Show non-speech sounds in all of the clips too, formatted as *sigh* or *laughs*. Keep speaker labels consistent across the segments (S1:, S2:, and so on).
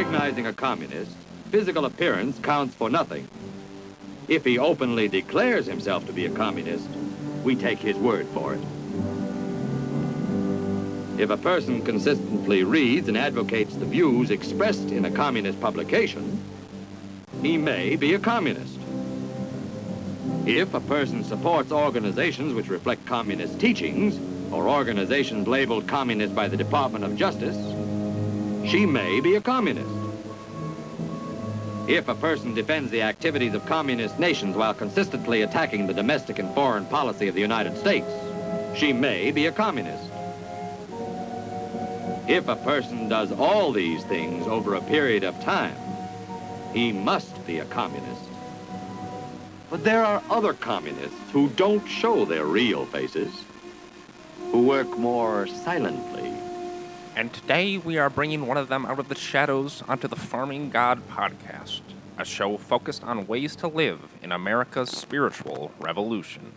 S1: recognizing a communist, physical appearance counts for nothing. If he openly declares himself to be a communist, we take his word for it. If a person consistently reads and advocates the views expressed in a communist publication, he may be a communist. If a person supports organizations which reflect communist teachings, or organizations labeled communist by the Department of Justice, she may be a communist. If a person defends the activities of communist nations while consistently attacking the domestic and foreign policy of the United States, she may be a communist. If a person does all these things over a period of time, he must be a communist. But there are other communists who don't show their real faces, who work more silently.
S2: And today we are bringing one of them out of the shadows onto the Farming God podcast, a show focused on ways to live in America's spiritual revolution.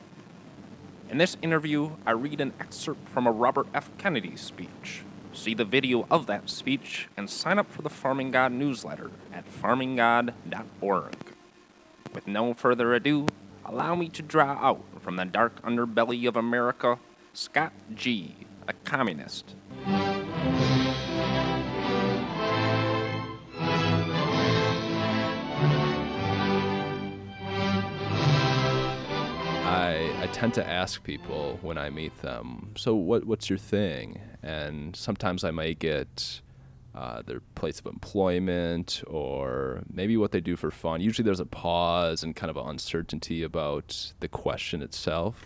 S2: In this interview, I read an excerpt from a Robert F. Kennedy speech. See the video of that speech and sign up for the Farming God newsletter at farminggod.org. With no further ado, allow me to draw out from the dark underbelly of America Scott G., a communist.
S3: I, I tend to ask people when I meet them, so what, what's your thing? And sometimes I might get uh, their place of employment or maybe what they do for fun. Usually there's a pause and kind of an uncertainty about the question itself.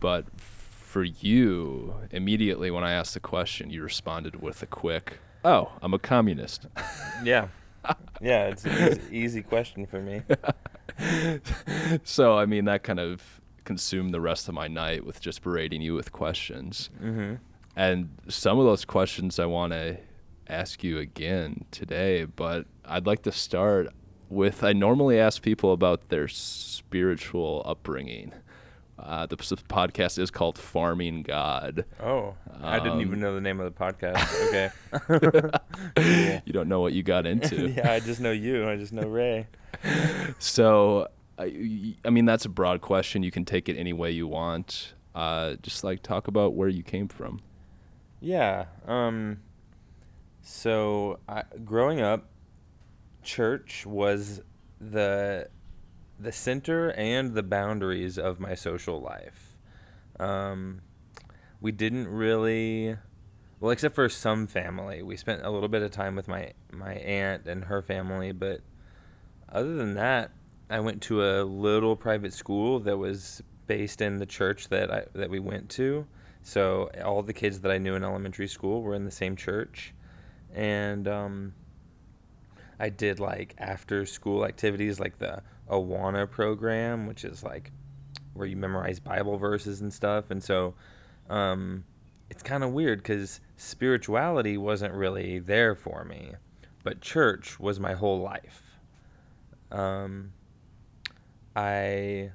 S3: But for you, immediately when I asked the question, you responded with a quick, "Oh, I'm a communist." *laughs*
S4: Yeah. Yeah, it's an easy, easy question for me. *laughs*
S3: so I mean that kind of consumed the rest of my night with just berating you with questions.
S4: Mm-hmm.
S3: And some of those questions I want to ask you again today, but I'd like to start with I normally ask people about their spiritual upbringing. Uh, the podcast is called Farming God.
S4: Oh, I didn't
S3: Um,
S4: even know the name of the podcast. *laughs* Okay. *laughs* *laughs*
S3: You don't know what you got into.
S4: yeah, I just know you. I just know Ray.
S3: So, I, I mean, that's a broad question. You can take it any way you want. Uh, just like talk about where you came from.
S4: Yeah. Um. So, I, growing up, church was the the center and the boundaries of my social life. Um, we didn't really, well, except for some family, we spent a little bit of time with my my aunt and her family, but other than that, I went to a little private school that was based in the church that I that we went to. So all the kids that I knew in elementary school were in the same church, and um, I did like after school activities like the Awana program, which is like where you memorize Bible verses and stuff. And so um, it's kind of weird because spirituality wasn't really there for me, but church was my whole life. Um, I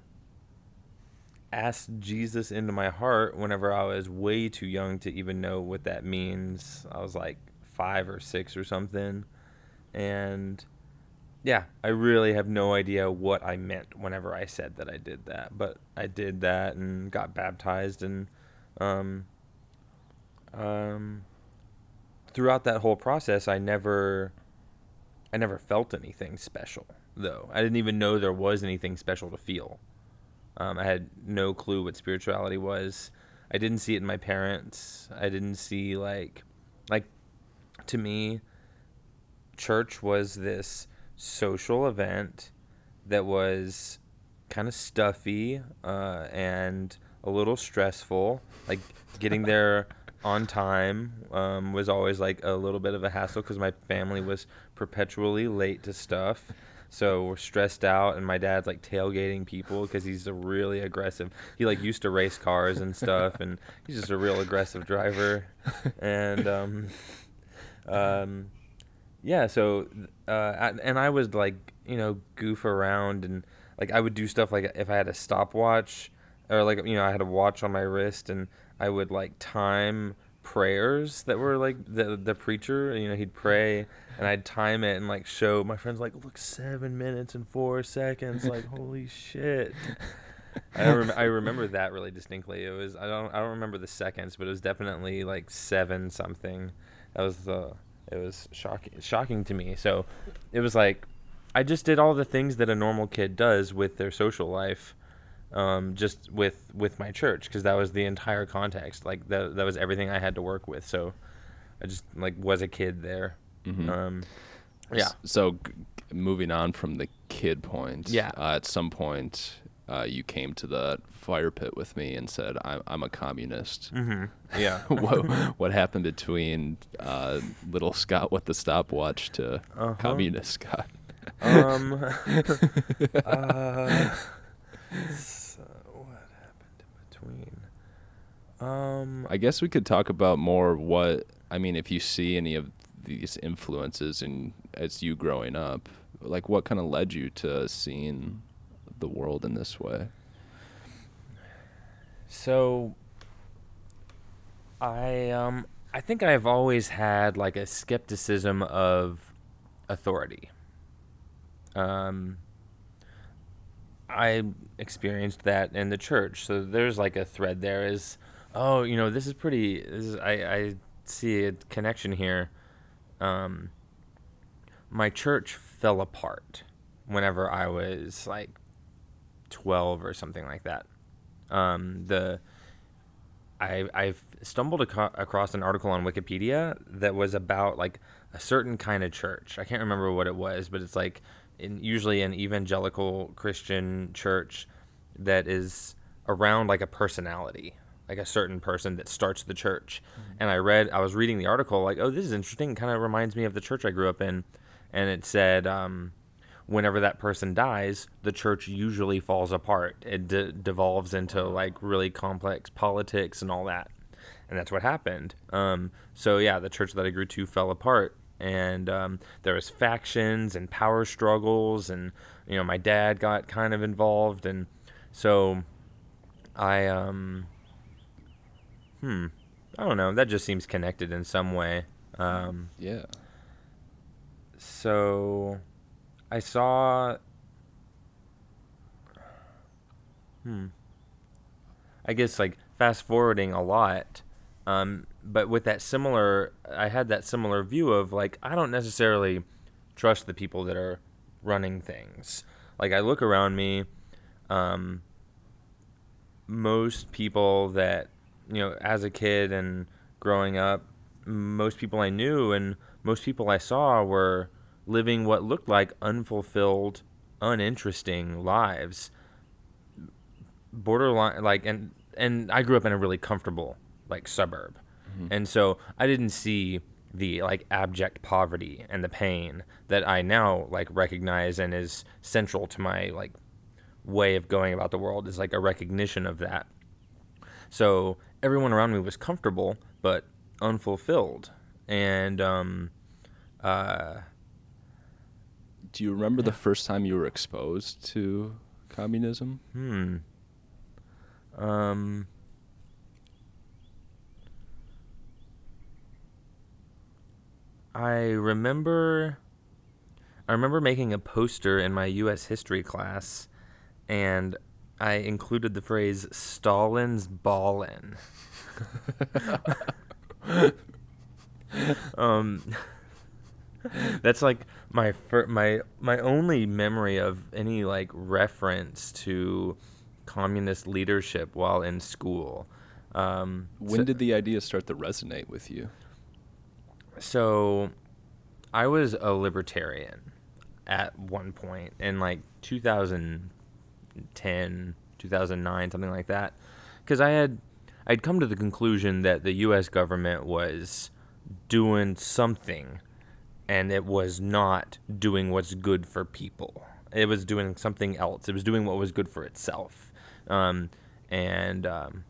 S4: asked Jesus into my heart whenever I was way too young to even know what that means. I was like five or six or something. And yeah, I really have no idea what I meant whenever I said that I did that. But I did that and got baptized and um um throughout that whole process I never I never felt anything special though. I didn't even know there was anything special to feel. Um, I had no clue what spirituality was. I didn't see it in my parents. I didn't see like like to me church was this social event that was kind of stuffy uh, and a little stressful. Like getting *laughs* there on time um, was always like a little bit of a hassle because my family was perpetually late to stuff. So we're stressed out, and my dad's like tailgating people because he's a really aggressive. He like used to race cars and stuff, and he's just a real aggressive driver. *laughs* And um, um, yeah, so uh, and I would like you know goof around and like I would do stuff like if I had a stopwatch or like you know I had a watch on my wrist and I would like time prayers that were like the the preacher. You know, he'd pray, and I'd time it and like show my friends like, look, seven minutes and four seconds. Like, *laughs* holy shit. I rem- I remember that really distinctly. It was I don't I don't remember the seconds, but it was definitely like seven something. That was the it was shocking shocking to me. So it was like I just did all the things that a normal kid does with their social life, um, just with with my church because that was the entire context. Like that that was everything I had to work with. So I just like was a kid there.
S3: Mhm.
S4: Um, yeah.
S3: So, g- moving on from the kid point,
S4: Yeah.
S3: Uh, at some point, uh, you came to the fire pit with me and said, "I'm I'm a communist."
S4: hmm *laughs* Yeah.
S3: what what happened between uh, little Scott with the stopwatch to
S4: Uh-huh.
S3: communist Scott?
S4: Um. *laughs* uh, so what happened in between? Um.
S3: I guess we could talk about more what I mean. If you see any of these influences in as you growing up, like what kind of led you to seeing the world in this way?
S4: So. I um. I think I've always had like a skepticism of authority. Um. I experienced that in the church, so there's like a thread there. Is oh, you know, this is pretty. This is, I I see a connection here. Um, my church fell apart whenever I was like twelve or something like that. Um, the I I've stumbled aco- across an article on Wikipedia that was about like a certain kind of church. I can't remember what it was, but it's like in usually an evangelical Christian church that is around like a personality, like a certain person that starts the church. And I read, I was reading the article, like, oh, this is interesting. Kind of reminds me of the church I grew up in. And it said, um, whenever that person dies, the church usually falls apart. It de- devolves into like really complex politics and all that. And that's what happened. Um, so yeah, the church that I grew to fell apart, and um, there was factions and power struggles, and you know my dad got kind of involved, and so I um, hmm, I don't know. That just seems connected in some way. Um,
S3: Yeah.
S4: so I saw hmm. I guess like fast forwarding a lot um but with that similar I had that similar view of like I don't necessarily trust the people that are running things. Like I look around me um most people that you know as a kid and growing up most people I knew and most people I saw were living what looked like unfulfilled, uninteresting lives. Borderline like and and I grew up in a really comfortable like suburb. And so I didn't see the like abject poverty and the pain that I now like recognize and is central to my like way of going about the world is like a recognition of that. So everyone around me was comfortable but unfulfilled. And um uh
S3: Do you remember the first time you were exposed to communism?
S4: Hmm. Um. I remember. I remember making a poster in my U.S. history class, and I included the phrase "Stalin's ballin'." *laughs* *laughs* um. *laughs* That's like my fir- my my only memory of any like reference to communist leadership while in school. Um,
S3: When
S4: so,
S3: did the idea start to resonate with you?
S4: so I was a libertarian at one point in like 2010, 2009, something like that, because I had I'd come to the conclusion that the U.S. government was doing something and it was not doing what's good for people. It was doing something else. It was doing what was good for itself. Um, and um,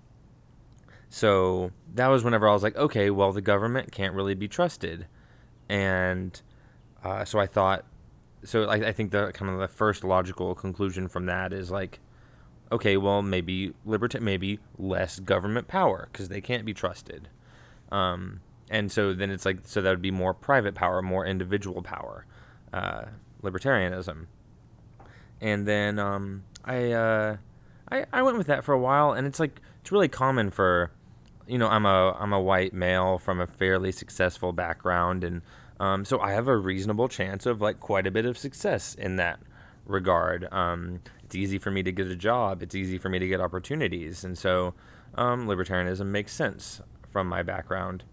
S4: so that was whenever I was like, okay, well, the government can't really be trusted. And uh, so I thought, so I, I think the kind of the first logical conclusion from that is like, okay, well, maybe liberta- maybe less government power because they can't be trusted. Um, and so then it's like so that would be more private power, more individual power, uh, libertarianism. And then um, I, uh, I I went with that for a while, and it's like it's really common for, you know, I'm a I'm a white male from a fairly successful background, and um, so I have a reasonable chance of like quite a bit of success in that regard. Um, it's easy for me to get a job. It's easy for me to get opportunities, and so um, libertarianism makes sense from my background.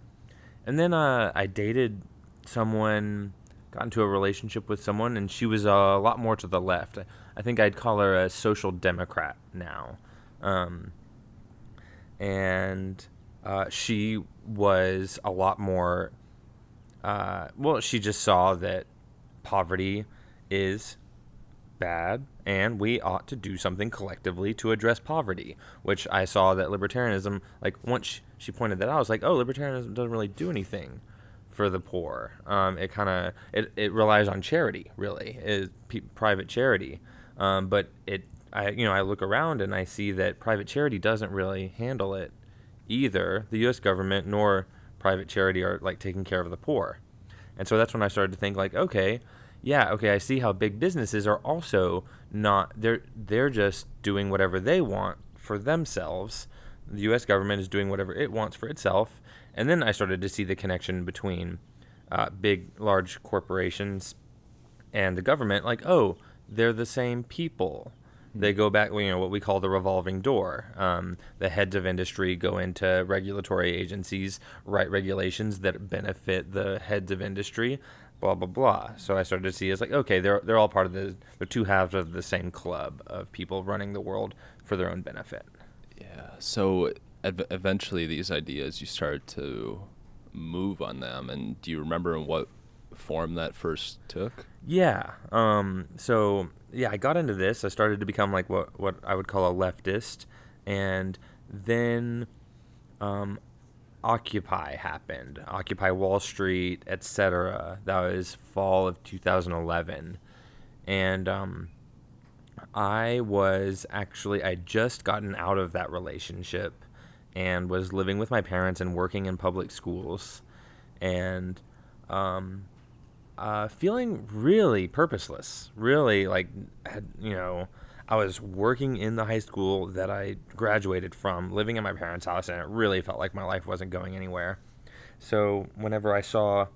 S4: And then uh, I dated someone, got into a relationship with someone, and she was a lot more to the left. I think I'd call her a social democrat now. Um, and uh, she was a lot more. Uh, well, she just saw that poverty is bad and we ought to do something collectively to address poverty which i saw that libertarianism like once she pointed that out i was like oh libertarianism doesn't really do anything for the poor. Um, it kind of it, it relies on charity really is p- private charity. Um, but it i you know i look around and i see that private charity doesn't really handle it either the us government nor private charity are like taking care of the poor. And so that's when i started to think like okay yeah, okay, I see how big businesses are also not they're they're just doing whatever they want for themselves. The U.S. government is doing whatever it wants for itself, and then I started to see the connection between uh, big, large corporations and the government. Like, oh, they're the same people. They go back, you know, what we call the revolving door. Um, the heads of industry go into regulatory agencies, write regulations that benefit the heads of industry blah blah blah. So I started to see as like, okay, they're they're all part of the they're two halves of the same club of people running the world for their own benefit.
S3: Yeah. So ev- eventually, these ideas you start to move on them, and do you remember in what form that first took?
S4: Yeah. Um. So yeah, I got into this. I started to become like what what I would call a leftist, and then um, Occupy happened, Occupy Wall Street, etc. That was fall of 2011, and um, I was actually I just gotten out of that relationship and was living with my parents and working in public schools, and um, uh, feeling really purposeless, really like had you know I was working in the high school that I graduated from, living in my parents' house, and it really felt like my life wasn't going anywhere. So whenever I saw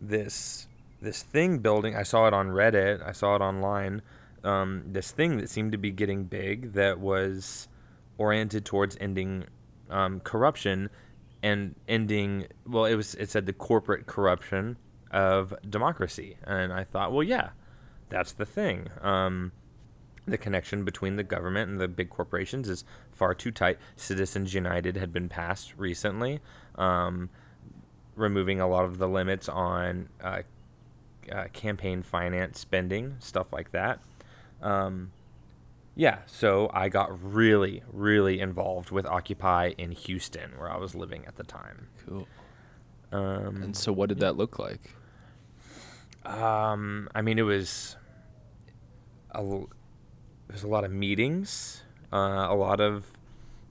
S4: this this thing building, I saw it on Reddit, I saw it online. Um, this thing that seemed to be getting big that was oriented towards ending um, corruption and ending well it was it said the corporate corruption of democracy and i thought well yeah that's the thing um, the connection between the government and the big corporations is far too tight. Citizens United had been passed recently, um, removing a lot of the limits on uh, uh, campaign finance spending, stuff like that. Um, yeah, so I got really, really involved with Occupy in Houston, where I was living at the time.
S3: Cool.
S4: Um,
S3: And so, what did that look like?
S4: Um, I mean, it was a, there's a lot of meetings, uh, a lot of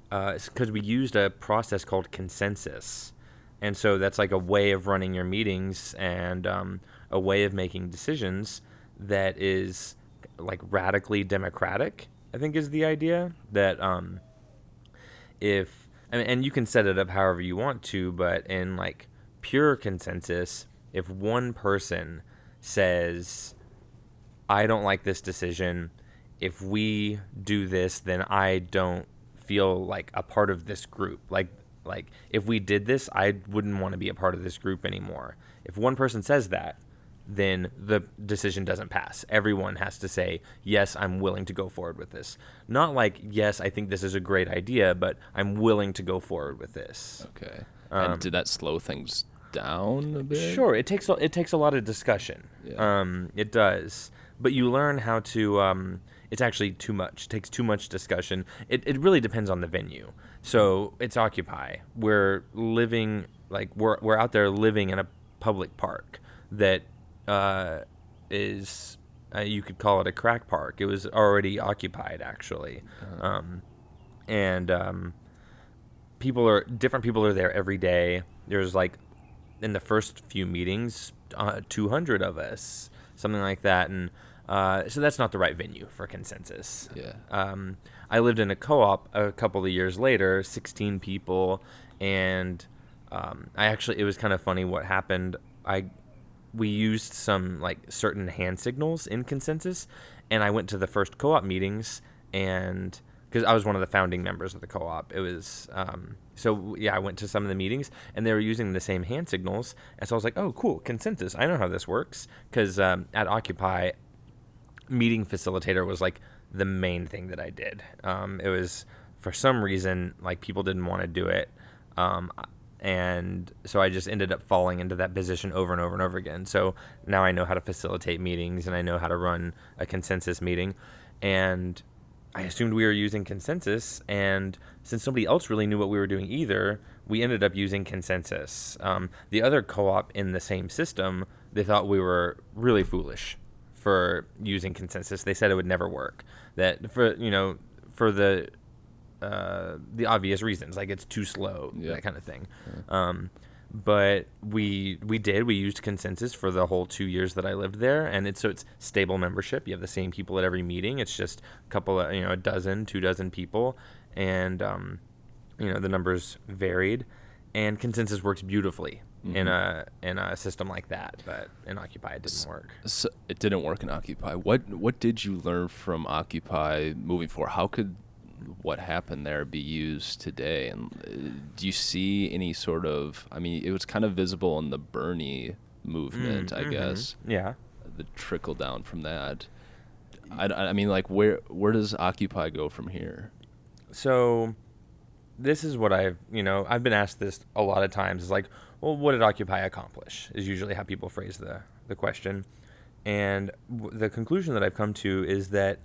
S4: because we used a process called consensus, and so that's like a way of running your meetings and um, a way of making decisions that is like radically democratic. I think is the idea that um, if and you can set it up however you want to, but in like pure consensus, if one person says, "I don't like this decision," if we do this, then I don't feel like a part of this group. Like like if we did this, I wouldn't want to be a part of this group anymore. If one person says that, then the decision doesn't pass. Everyone has to say, "Yes, I'm willing to go forward with this." Not like, "Yes, I think this is a great idea," but I'm willing to go forward with this.
S3: Okay.
S4: Um,
S3: and did that slow things down a bit?
S4: Sure, it takes a, it takes a lot of discussion.
S3: Yeah.
S4: Um, it does, but you learn how to. Um, it's actually too much. It takes too much discussion. It it really depends on the venue. So it's Occupy. We're living like we're we're out there living in a public park that uh, is uh, you could call it a crack park. It was already occupied actually, um, and um, people are different. People are there every day. There's like in the first few meetings, uh, 200 of us, something like that, and uh, so that's not the right venue for consensus.
S3: Yeah.
S4: Um, I lived in a co-op a couple of years later, 16 people, and um, I actually it was kind of funny what happened. I we used some like certain hand signals in consensus, and I went to the first co-op meetings and because I was one of the founding members of the co-op. It was um, so yeah. I went to some of the meetings and they were using the same hand signals, and so I was like, oh, cool, consensus. I know how this works because um, at Occupy, meeting facilitator was like the main thing that I did. Um, it was for some reason like people didn't want to do it. Um, and so I just ended up falling into that position over and over and over again. So now I know how to facilitate meetings and I know how to run a consensus meeting. And I assumed we were using consensus, and since nobody else really knew what we were doing either, we ended up using consensus. Um, the other co-op in the same system, they thought we were really foolish for using consensus. They said it would never work. That for you know for the uh, the obvious reasons, like it's too slow,
S3: Yeah.
S4: that kind of thing. Um, but we we did we used consensus for the whole two years that I lived there, and it's so it's stable membership. You have the same people at every meeting. It's just a couple of you know a dozen, two dozen people, and um, you know the numbers varied, and consensus works beautifully in a in a system like that. But in Occupy, it didn't work.
S3: So it didn't work in Occupy. What what did you learn from Occupy moving forward? How could what happened there be used today? And uh, do you see any sort of? I mean, it was kind of visible in the Bernie movement, I
S4: Mhm.
S3: guess.
S4: Yeah.
S3: The trickle down from that. I, I mean, like where where does Occupy go from here?
S4: So this is what I've, you know, I've been asked this a lot of times. Is like, well, what did Occupy accomplish? Is usually how people phrase the the question, and w- the conclusion that I've come to is that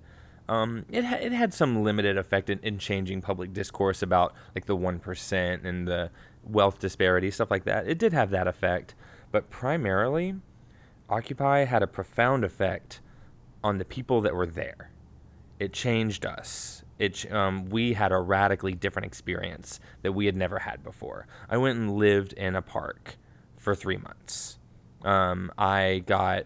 S4: um, it ha- it had some limited effect in, in changing public discourse about like the one percent and the wealth disparity stuff like that. It did have that effect, but primarily, Occupy had a profound effect on the people that were there it changed us. It um, we had a radically different experience that we had never had before. I went and lived in a park for three months. Um, I got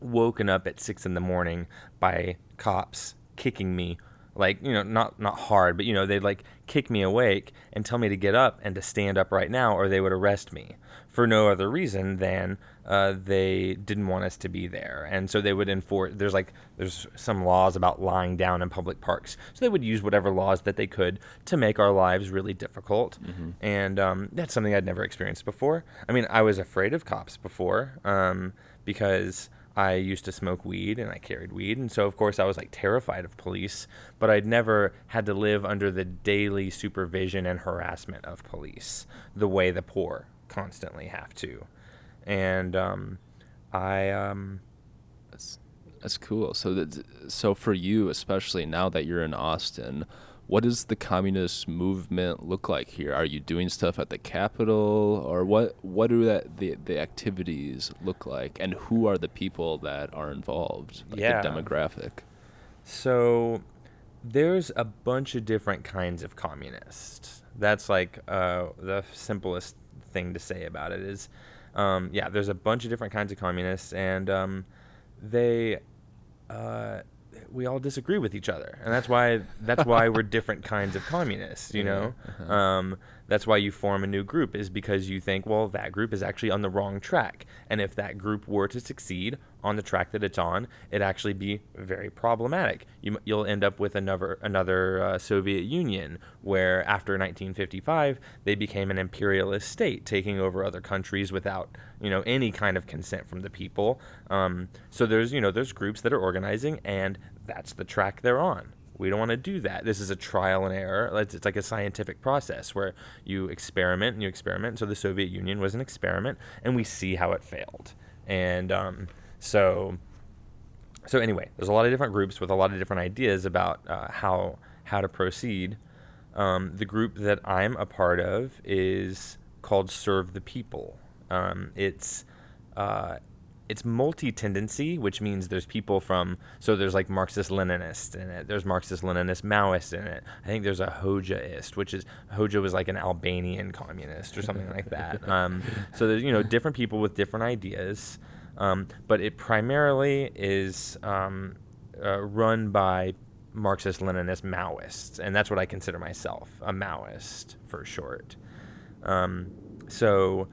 S4: woken up at six in the morning by cops kicking me like you know not not hard but you know they'd like kick me awake and tell me to get up and to stand up right now or they would arrest me for no other reason than uh, they didn't want us to be there. And so they would enforce there's like there's some laws about lying down in public parks. So they would use whatever laws that they could to make our lives really difficult. And um, that's something i'd never experienced before. I mean i was afraid of cops before um, because I used to smoke weed and I carried weed. And so, of course, I was like terrified of police, but I'd never had to live under the daily supervision and harassment of police the way the poor constantly have to. And um, I, um,
S3: That's that's cool. So that so for you, especially now that you're in Austin, what does the communist movement look like here? Are you doing stuff at the Capitol, or what? What do that the the activities look like, and who are the people that are involved? Like
S4: Yeah.
S3: the demographic.
S4: So there's a bunch of different kinds of communists. That's like uh, the simplest thing to say about it is, um, yeah, there's a bunch of different kinds of communists, and um, they, uh, we all disagree with each other, and that's why that's why we're different kinds of communists. You *laughs* know, um, that's why you form a new group is because you think, well, that group is actually on the wrong track, and if that group were to succeed on the track that it's on, it'd actually be very problematic. you, you'll end up with another another uh, Soviet Union, where after 1955 they became an imperialist state, taking over other countries without you know any kind of consent from the people. Um, so there's you know there's groups that are organizing, and that's the track they're on. We don't want to do that. This is a trial and error. It's, it's like a scientific process where you experiment and you experiment. So the Soviet Union was an experiment, and we see how it failed. And um, so, so anyway, there's a lot of different groups with a lot of different ideas about uh, how how to proceed. Um, the group that I'm a part of is called Serve the People. Um, it's uh, it's multi-tendency, which means there's people from so there's like Marxist-Leninists in it. There's Marxist-Leninist Maoists in it. I think there's a Hoxhaist, which is Hoxha was like an Albanian communist or something like that. *laughs* Um, so there's you know different people with different ideas, um, but it primarily is um, uh, run by Marxist-Leninist Maoists, and that's what I consider myself, a Maoist for short. Um, so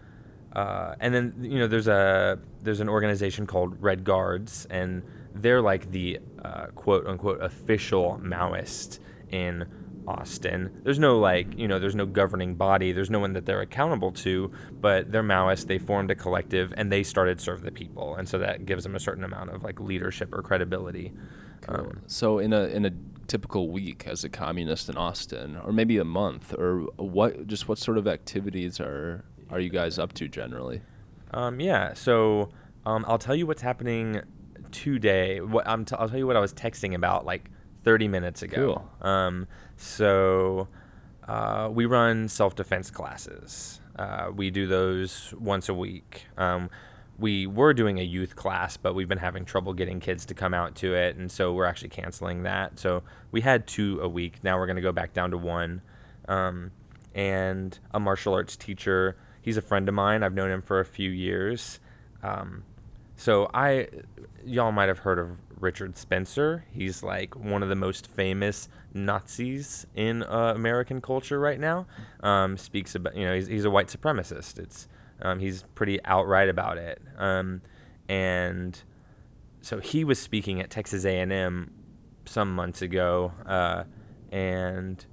S4: uh, and then you know there's a there's an organization called Red Guards, and they're like the uh, quote unquote official Maoist in Austin. There's no like you know there's no governing body. There's no one that they're accountable to, but they're Maoists. They formed a collective and they started serve the people, and so that gives them a certain amount of like leadership or credibility.
S3: Cool. Um, so in a in a typical week as a communist in Austin, or maybe a month, or what? Just what sort of activities are are you guys up to generally?
S4: Um, yeah, so um, I'll tell you what's happening today. What I'm t- I'll tell you what I was texting about like 30 minutes ago.
S3: Cool.
S4: Um, so uh, we run self defense classes. Uh, we do those once a week. Um, we were doing a youth class, but we've been having trouble getting kids to come out to it, and so we're actually canceling that. So we had two a week. Now we're going to go back down to one. Um, and a martial arts teacher he's a friend of mine. I've known him for a few years. Um, so I, y'all might have heard of Richard Spencer. He's like one of the most famous Nazis in uh, American culture right now. Um, speaks about, you know, he's, he's a white supremacist. It's um, he's pretty outright about it. Um, and so he was speaking at Texas A&M some months ago, uh, and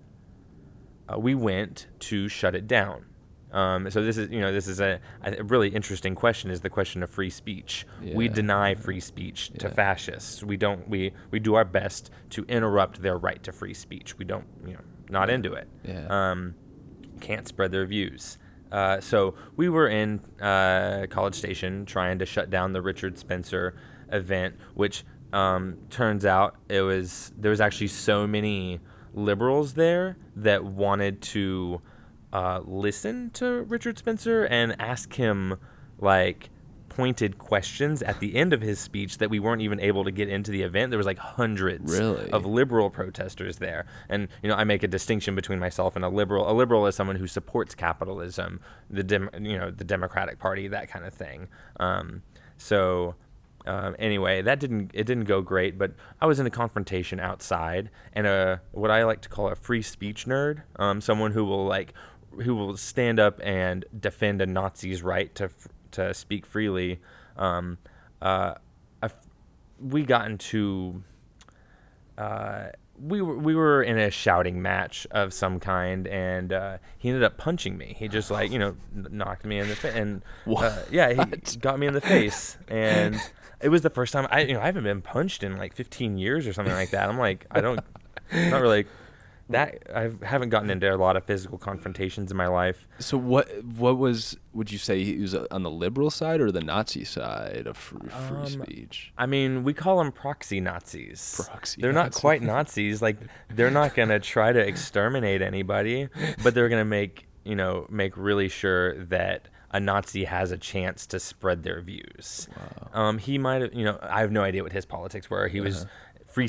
S4: uh, we went to shut it down. Um, so this is, you know, this is a, a, really interesting question. Is the question of free speech? Yeah. We deny free speech to fascists. We don't. We we do our best to interrupt their right to free speech. We don't, you know, not into it.
S3: Yeah.
S4: Um, can't spread their views. Uh, so we were in uh, College Station trying to shut down the Richard Spencer event, which um, turns out it was there was actually so many liberals there that wanted to uh, listen to Richard Spencer and ask him like pointed questions at the end of his speech that we weren't even able to get into the event. There was like hundreds
S3: really?
S4: of liberal protesters there. And you know, I make a distinction between myself and a liberal. A liberal is someone who supports capitalism, the dem- you know, the Democratic Party, that kind of thing. Um, so um, anyway, that didn't it didn't go great, but I was in a confrontation outside, and a what I like to call a free speech nerd, um, someone who will like who will stand up and defend a Nazi's right to to speak freely. Um, uh, we got into uh, we were we were in a shouting match of some kind, and uh, he ended up punching me. He just like you know knocked me in the face, and uh, yeah, he got me in the face, and it was the first time I you know I haven't been punched in like 15 years or something like that. I'm like I don't not really that I haven't gotten into a lot of physical confrontations in my life.
S3: So what what was would you say he was on the liberal side or the Nazi side of free, free um, speech?
S4: I mean, we call them proxy Nazis.
S3: Proxy.
S4: They're
S3: Nazi.
S4: not quite Nazis. Like they're not going to try to exterminate anybody, but they're going to make, you know, make really sure that a Nazi has a chance to spread their views. Wow. Um, he might have, you know, I have no idea what his politics were. He uh-huh. was free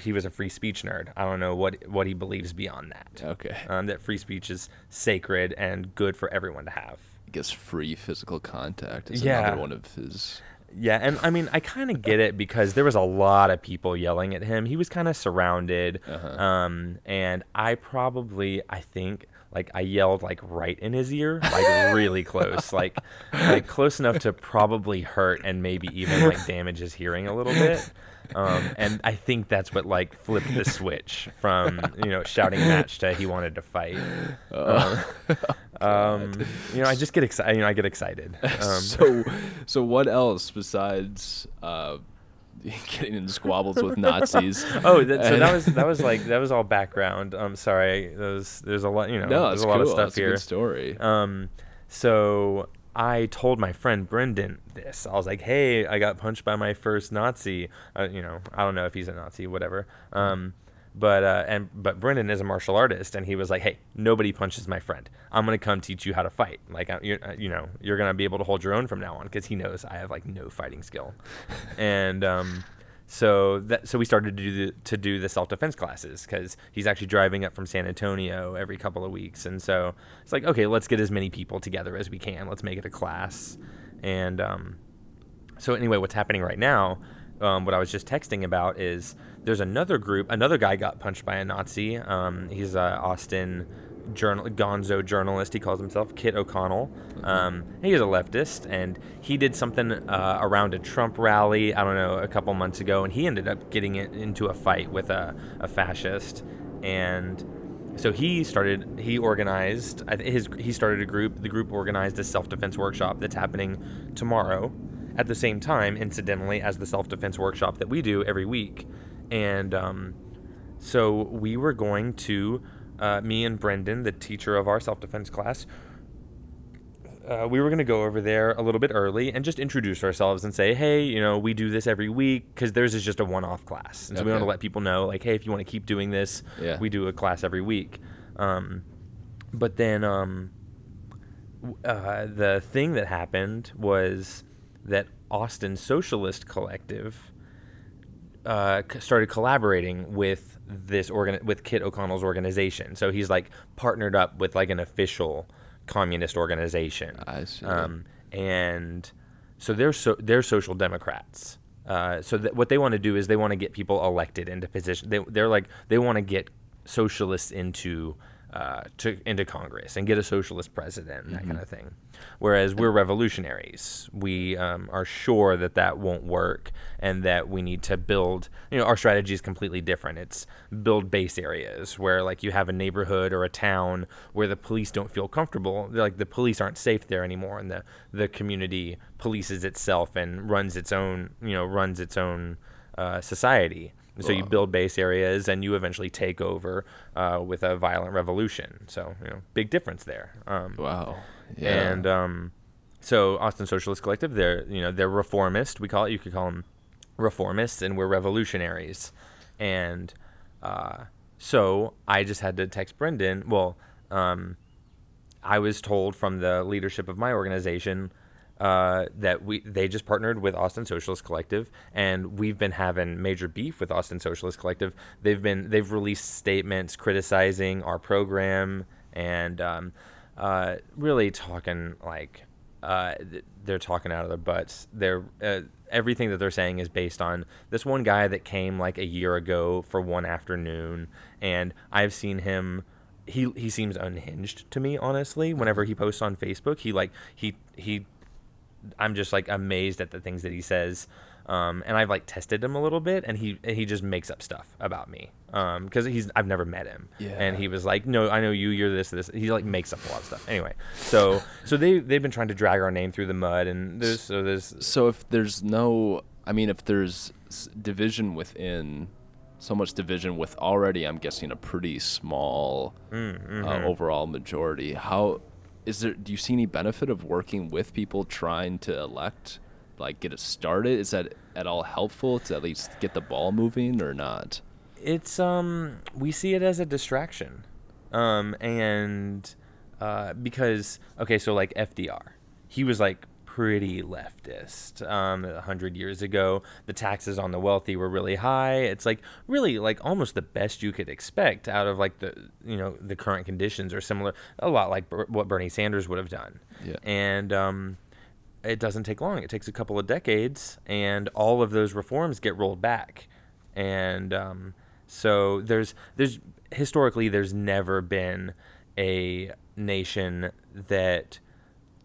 S4: he was a free speech nerd. I don't know what what he believes beyond that.
S3: Okay.
S4: Um, that free speech is sacred and good for everyone to have.
S3: I guess free physical contact is yeah. another one of his.
S4: Yeah, and I mean, I kind of get it because there was a lot of people yelling at him. He was kind of surrounded, uh-huh. um, and I probably, I think, like I yelled like right in his ear, like really close, like like close enough to probably hurt and maybe even like damage his hearing a little bit. Um, and I think that's what like flipped the switch from you know shouting match to he wanted to fight. Oh, um, um, you know, I just get excited. You know, I get excited. *laughs*
S3: Um, so, so what else besides? Uh, *laughs* getting in squabbles with Nazis. *laughs*
S4: oh, that, so that was that was like that was all background. I'm sorry. There's there's a lot you know.
S3: No,
S4: there's
S3: a
S4: lot
S3: cool.
S4: of stuff
S3: that's
S4: here.
S3: A good story.
S4: Um, so I told my friend Brendan this. I was like, "Hey, I got punched by my first Nazi. Uh, you know, I don't know if he's a Nazi, whatever. Um, But uh, and but Brendan is a martial artist, and he was like, "Hey, nobody punches my friend. I'm gonna come teach you how to fight. Like, you, you know, you're gonna be able to hold your own from now on because he knows I have like no fighting skill." *laughs* and um, so that so we started to do the, to do the self defense classes because he's actually driving up from San Antonio every couple of weeks, and so it's like, okay, let's get as many people together as we can. Let's make it a class, and um, so anyway, what's happening right now? Um, what I was just texting about is there's another group. Another guy got punched by a Nazi. Um, he's a Austin journal Gonzo journalist. He calls himself Kit O'Connell. Um, he is a leftist, and he did something uh, around a Trump rally. I don't know a couple months ago, and he ended up getting into a fight with a, a fascist, and so he started he organized his he started a group the group organized a self-defense workshop that's happening tomorrow at the same time incidentally as the self-defense workshop that we do every week and um, so we were going to uh, me and brendan the teacher of our self-defense class uh, we were going to go over there a little bit early and just introduce ourselves and say, hey, you know, we do this every week because theirs is just a one off class. And so we want to let people know, like, hey, if you want to keep doing this,
S3: Yeah.
S4: we do a class every week. Um, but then um, uh, the thing that happened was that Austin Socialist Collective uh, started collaborating with this organ with Kit O'Connell's organization. So he's like partnered up with like an official communist organization.
S3: I see.
S4: Um, and so they're so they're social democrats. Uh, so what they want to do is they want to get people elected into position. They, they're like they want to get socialists into uh, to into Congress and get a socialist president and that kind of thing. Whereas we're revolutionaries. We um, are sure that that won't work and that we need to build. You know, our strategy is completely different. It's build base areas where like you have a neighborhood or a town where the police don't feel comfortable. They're like the police aren't safe there anymore, and the the community polices itself and runs its own. You know, runs its own uh, society. So you build base areas, and you eventually take over uh, with a violent revolution. So you know, big difference there. Um,
S3: wow. Yeah.
S4: and um, so Austin Socialist Collective, they're you know they're reformist. We call it. You could call them reformists, and we're revolutionaries. And uh, so I just had to text Brendan. Well, um, I was told from the leadership of my organization uh, that we they just partnered with Austin Socialist Collective, and we've been having major beef with Austin Socialist Collective. They've been they've released statements criticizing our program and um, uh, really talking like uh, they're talking out of their butts. They're uh, everything that they're saying is based on this one guy that came like a year ago for one afternoon, and I've seen him. He he seems unhinged to me, honestly. Whenever he posts on Facebook, he like he he. I'm just like amazed at the things that he says. Um, and I've like tested him a little bit, and he he just makes up stuff about me because he's I've never met him, and he was like, no, I know you, you're this, this. He like makes up a lot of stuff. Anyway, so *laughs* so they they've been trying to drag our name through the mud, and there's so there's
S3: So if there's no, I mean, if there's division within, so much division with already, I'm guessing a pretty small
S4: Mm,
S3: uh,
S4: mm-hmm.
S3: overall majority. How is there? Do you see any benefit of working with people trying to elect, like get it started? Is that at all helpful to at least get the ball moving or not?
S4: it's um we see it as a distraction um and uh because okay so like fdr he was like pretty leftist um a hundred years ago the taxes on the wealthy were really high it's like really like almost the best you could expect out of like the you know the current conditions are similar a lot like Ber- what bernie sanders would have done
S3: Yeah.
S4: and um it doesn't take long. It takes a couple of decades, and all of those reforms get rolled back. And um, so there's there's historically there's never been a nation that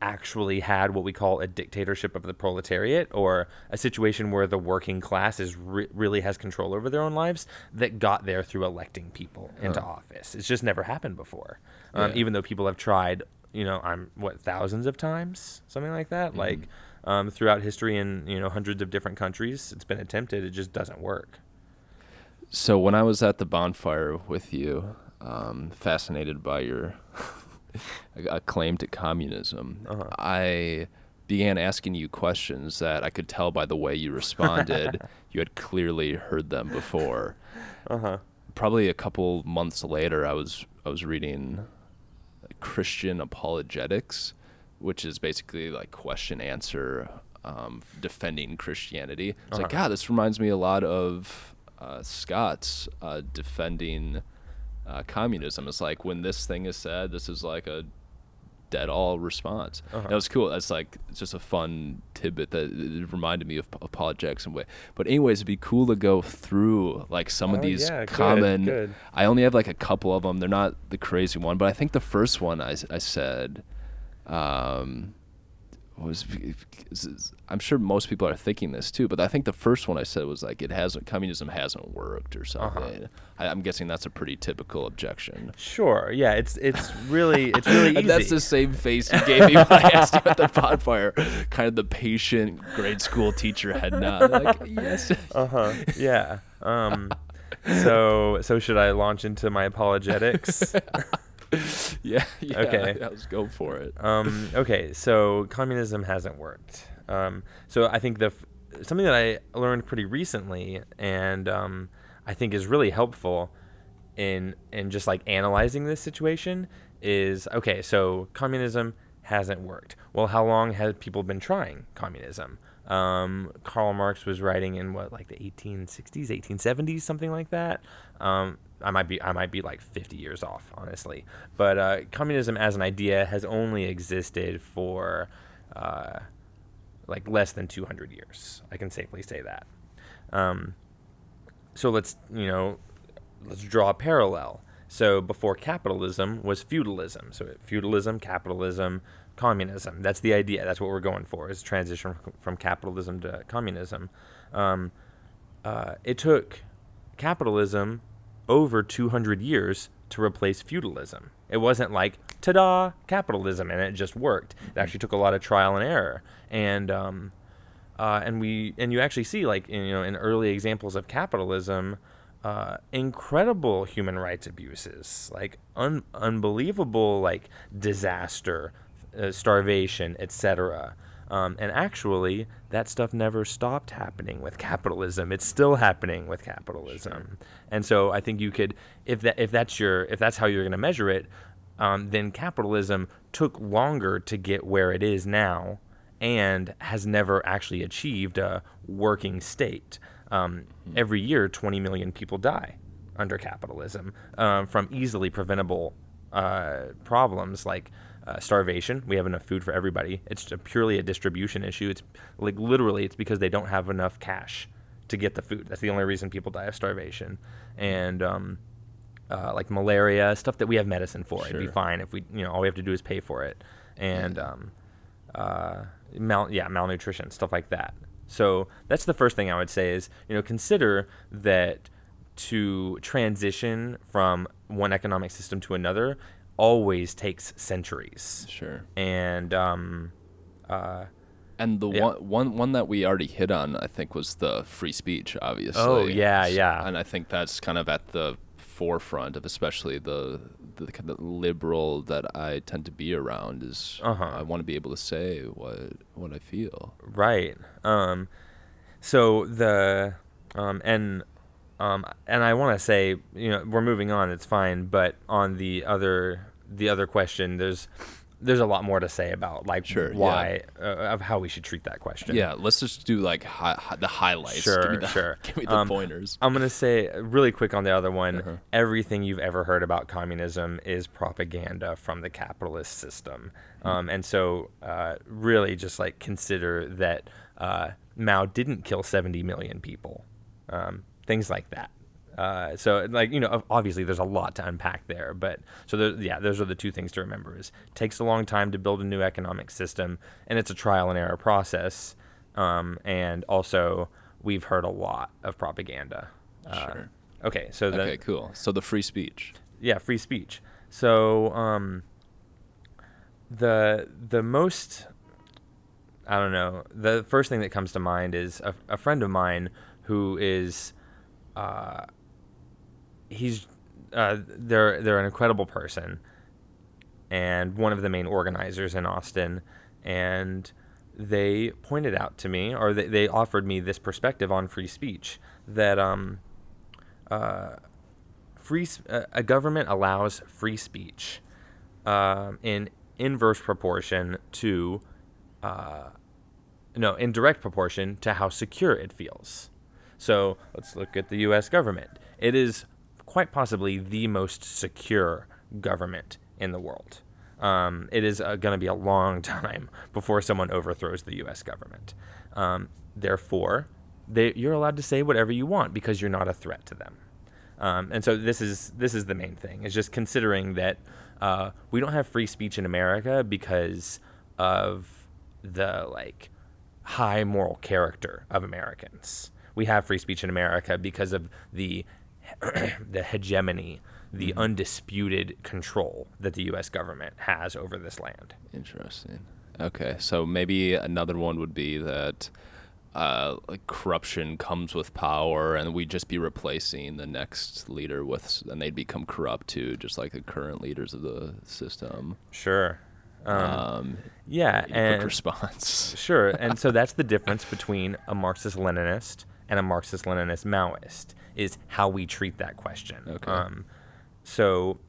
S4: actually had what we call a dictatorship of the proletariat or a situation where the working class is re- really has control over their own lives that got there through electing people into office. It's just never happened before. Um,
S3: Yeah.
S4: even though people have tried, you know, I'm what thousands of times, something like that, like um, throughout history in you know hundreds of different countries, it's been attempted. It just doesn't work.
S3: So when I was at the bonfire with you, um, fascinated by your *laughs* a claim to communism,
S4: Uh-huh.
S3: I began asking you questions that I could tell by the way you responded. *laughs* you had clearly heard them before.
S4: Uh huh.
S3: probably a couple months later, I was I was reading Christian apologetics, which is basically like question answer um, defending Christianity. It's like
S4: Uh-huh.
S3: God, this reminds me a lot of uh, Scott's uh, defending uh, communism. It's like when this thing is said, this is like a dead all response.
S4: Uh-huh.
S3: That was cool. That's like it's just a fun tidbit that it reminded me of apologetics in a way. But anyways, it'd be cool to go through like some of
S4: Oh,
S3: these
S4: yeah,
S3: common.
S4: good.
S3: I only have like a couple of them. They're not the crazy one, but I think the first one I, I said um, was I'm sure most people are thinking this too, but I think the first one I said was like it hasn't communism hasn't worked or
S4: Uh-huh.
S3: something. I, I'm guessing that's a pretty typical objection.
S4: Sure. Yeah. It's it's really it's *laughs* really easy.
S3: And that's the same face you gave me when I asked you at the bonfire. Kind of the patient grade school teacher head nod. Like, yes.
S4: Uh huh. Yeah. Um. *laughs* So so should I launch into my apologetics? *laughs* *laughs*
S3: yeah, yeah.
S4: Okay.
S3: Let's go for it.
S4: um. Okay. So communism hasn't worked. Um. So I think the f- something that I learned pretty recently, and um, I think is really helpful in in just like analyzing this situation is okay. So communism hasn't worked. Well, how long have people been trying communism? Um, Karl Marx was writing in what like the 1860s, 1870s, something like that. Um, I might be I might be like 50 years off, honestly. But uh, communism as an idea has only existed for uh, like less than 200 years. I can safely say that. Um, so let's you know let's draw a parallel. So before capitalism was feudalism. So feudalism, capitalism, communism. That's the idea. That's what we're going for is transition from, capitalism to communism. Um, uh, it took capitalism over 200 years to replace feudalism. It wasn't like ta-da capitalism and it just worked. It actually took a lot of trial and error. And um, uh, and we and you actually see like in, you know in early examples of capitalism uh, incredible human rights abuses like un- unbelievable like disaster uh, starvation etc um, and actually that stuff never stopped happening with capitalism. It's still happening with capitalism. And so i think you could if that if that's your if that's how you're going to measure it um, then capitalism took longer to get where it is now and has never actually achieved a working state. Um, every year, 20 million people die under capitalism um, from easily preventable uh, problems like uh, starvation. We have enough food for everybody. It's a purely a distribution issue. It's like literally, it's because they don't have enough cash to get the food. That's the only reason people die of starvation. And um, uh, like malaria, stuff that we have medicine for. It'd be fine if we, you know, all we have to do is pay for it. And um, uh, mal- yeah, malnutrition, stuff like that. So that's the first thing I would say is, you know, consider that to transition from one economic system to another always takes centuries.
S3: Sure.
S4: And um, uh,
S3: And the
S4: Yeah.
S3: one, one one that we already hit on, I think, was the free speech. Obviously.
S4: Oh, yeah,
S3: S-
S4: yeah.
S3: And I think that's kind of at the forefront of especially the the kind of liberal that I tend to be around is
S4: Uh-huh.
S3: I want to be able to say what what I feel.
S4: Right. Um, so the um, and um, and I want to say, you know, we're moving on. It's fine, but on the other the other question, there's there's a lot more to say about like
S3: Sure, yeah.
S4: why uh, of how we should treat that question.
S3: Yeah, let's just do like hi, hi, the highlights. give
S4: Sure,
S3: me the,
S4: sure. *laughs*
S3: Give me the
S4: Um,
S3: pointers.
S4: I'm gonna say really quick on the other one.
S3: Uh-huh.
S4: Everything you've ever heard about communism is propaganda from the capitalist system,
S3: Hmm.
S4: um, and so uh, really just like consider that uh, Mao didn't kill 70 million people, um, things like that. Uh, so like you know obviously there's a lot to unpack there but so there, yeah those are the two things to remember is takes a long time to build a new economic system and it's a trial and error process um, and also we've heard a lot of propaganda Uh,
S3: Sure.
S4: okay so then
S3: okay, cool. So the free speech.
S4: yeah free speech so um the the most i don't know the first thing that comes to mind is a, a friend of mine who is uh he's uh they're they're an incredible person and one of the main organizers in austin and they pointed out to me or they, they offered me this perspective on free speech that um uh free uh, a government allows free speech um, in inverse proportion to uh, no in direct proportion to how secure it feels. So let's look at the U.S. government. It is quite possibly the most secure government in the world. Um, it is uh, going to be a long *laughs* time before someone overthrows the U.S. government. Um, therefore, they, you're allowed to say whatever you want because you're not a threat to them. Um, and so this is this is the main thing. Is just considering that uh, we don't have free speech in America because of the like high moral character of Americans. We have free speech in America because of the *clears throat* the hegemony, the undisputed control that the U.S. government has over this land.
S3: Interesting. Okay, so maybe another one would be that uh, like corruption comes with power, and we'd just be replacing the next leader with, and they'd become corrupt too, just like the current leaders of the system.
S4: Sure. Um,
S3: Um,
S4: yeah,
S3: quick
S4: and
S3: response.
S4: Sure, and so *laughs* that's the difference between a Marxist-Leninist and a Marxist-Leninist Maoist is how we treat that question.
S3: Okay.
S4: Um, so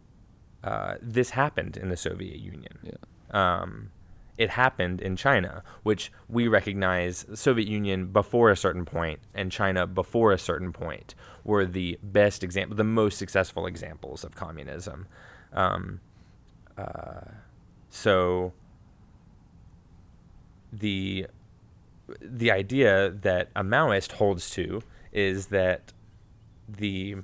S4: uh, this happened in the Soviet Union.
S3: Yeah.
S4: Um, it happened in China, which we recognize the Soviet Union before a certain point and China before a certain point were the best example, the most successful examples of communism. Um, uh, so the the idea that a Maoist holds to is that the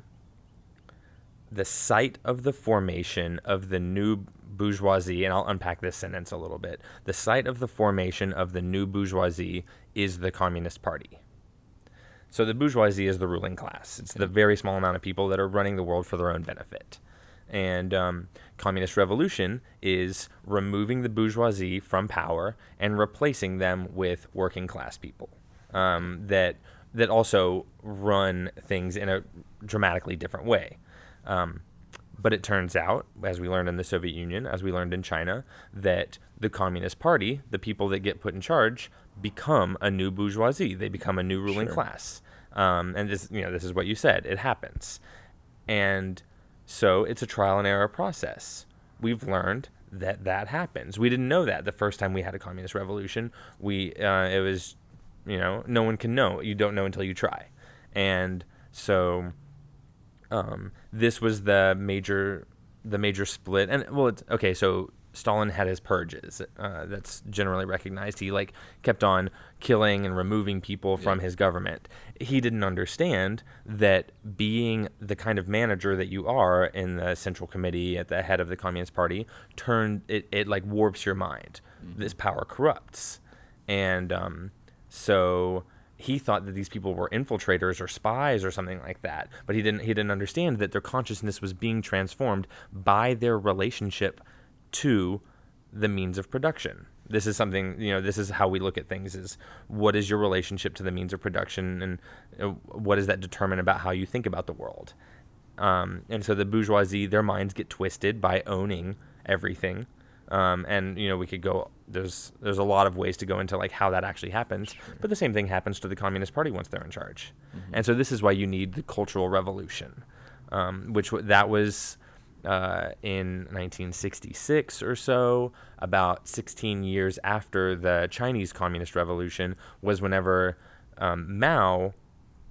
S4: the site of the formation of the new bourgeoisie, and I'll unpack this sentence a little bit. The site of the formation of the new bourgeoisie is the Communist Party. So the bourgeoisie is the ruling class. It's the very small amount of people that are running the world for their own benefit. And um, communist revolution is removing the bourgeoisie from power and replacing them with working class people um, that that also run things in a dramatically different way. Um, but it turns out, as we learned in the Soviet Union, as we learned in China, that the Communist Party, the people that get put in charge, become a new bourgeoisie. They become a new ruling
S3: Sure.
S4: class. Um, and this, you know, this is what you said. It happens, and so it's a trial and error process. We've learned that that happens. We didn't know that the first time we had a communist revolution. We uh, it was, you know, no one can know. You don't know until you try, and so um, this was the major the major split and well it's okay so stalin had his purges uh, that's generally recognized. He like kept on killing and removing people from his government. He didn't understand that being the kind of manager that you are in the central committee at the head of the communist party turned it, it like warps your mind. This power corrupts. And um, so he thought that these people were infiltrators or spies or something like that but he didn't he didn't understand that their consciousness was being transformed by their relationship to the means of production. This is something you know this is how we look at things is what is your relationship to the means of production and uh, what does that determine about how you think about the world? Um, and so the bourgeoisie their minds get twisted by owning everything. Um, and you know we could go there's there's a lot of ways to go into like how that actually happens but the same thing happens to the communist party once they're in charge. And so this is why you need the cultural revolution um, which w- that was uh, in 1966 or so about 16 years after the chinese communist revolution was whenever um, mao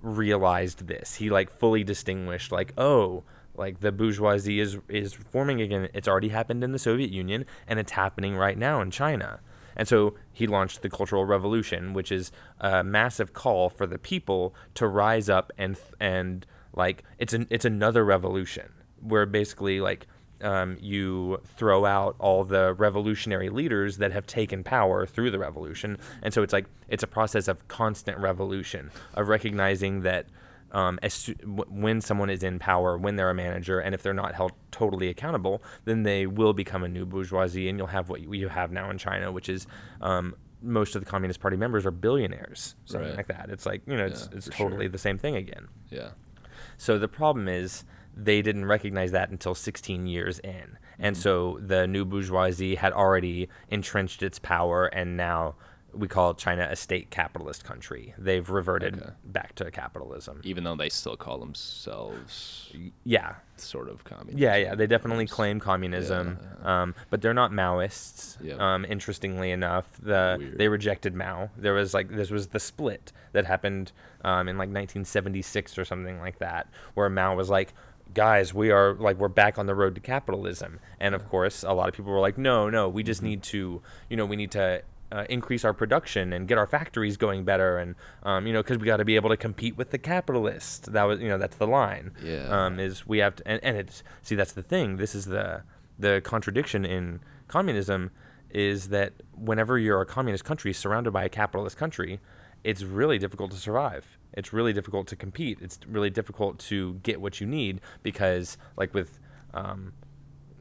S4: realized this. He like fully distinguished like, oh, like the bourgeoisie is is forming again. It's already happened in the Soviet Union and it's happening right now in China. And so he launched the Cultural Revolution, which is a massive call for the people to rise up and and like it's an it's another revolution where basically like um, you throw out all the revolutionary leaders that have taken power through the revolution, and so it's like it's a process of constant revolution of recognizing that um, as when someone is in power, when they're a manager, and if they're not held totally accountable, then they will become a new bourgeoisie, and you'll have what you, have now in China, which is um, most of the Communist Party members are billionaires, something
S3: Right.
S4: like that. It's like you know, it's
S3: Yeah,
S4: it's totally
S3: sure.
S4: the same thing again.
S3: Yeah.
S4: So the problem is they didn't recognize that until 16 years in. And so the new bourgeoisie had already entrenched its power and now we call China a state capitalist country. They've reverted
S3: Okay.
S4: back to capitalism.
S3: Even though they still call themselves
S4: Yeah,
S3: sort of communist.
S4: yeah, yeah. They definitely claim communism, um, but they're not Maoists.
S3: Yeah.
S4: Um, interestingly enough, the
S3: Weird.
S4: they rejected Mao. There was like this was the split that happened um, in like 1976 or something like that, where Mao was like. Guys, we are like we're back on the road to capitalism, and of course, a lot of people were like, "No, no, we
S3: Mm-hmm.
S4: just need to, you know, we need to uh, increase our production and get our factories going better, and um, you know, because we got to be able to compete with the capitalists." That was, you know, that's the line.
S3: Yeah.
S4: Um, is we have to, and, and it's see that's the thing. This is the the contradiction in communism is that whenever you're a communist country surrounded by a capitalist country, it's really difficult to survive. It's really difficult to compete. It's really difficult to get what you need because, like with, um,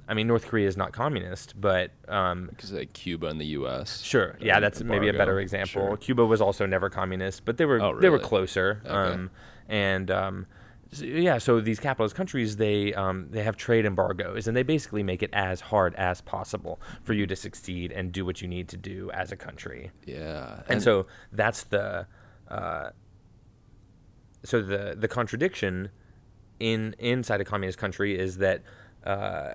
S4: I mean, North Korea is not communist, but um,
S3: Because like Cuba and the U.S.
S4: Sure. Yeah, that's maybe a better example.
S3: Sure.
S4: Cuba was also never communist, but they were
S3: Oh,
S4: they were closer.
S3: Okay.
S4: Um, and um, so, yeah, so these capitalist countries they um, they have trade embargoes, and they basically make it as hard as possible for you to succeed and do what you need to do as a country.
S3: Yeah.
S4: And, so that's the uh, so the the contradiction in inside a communist country is that uh,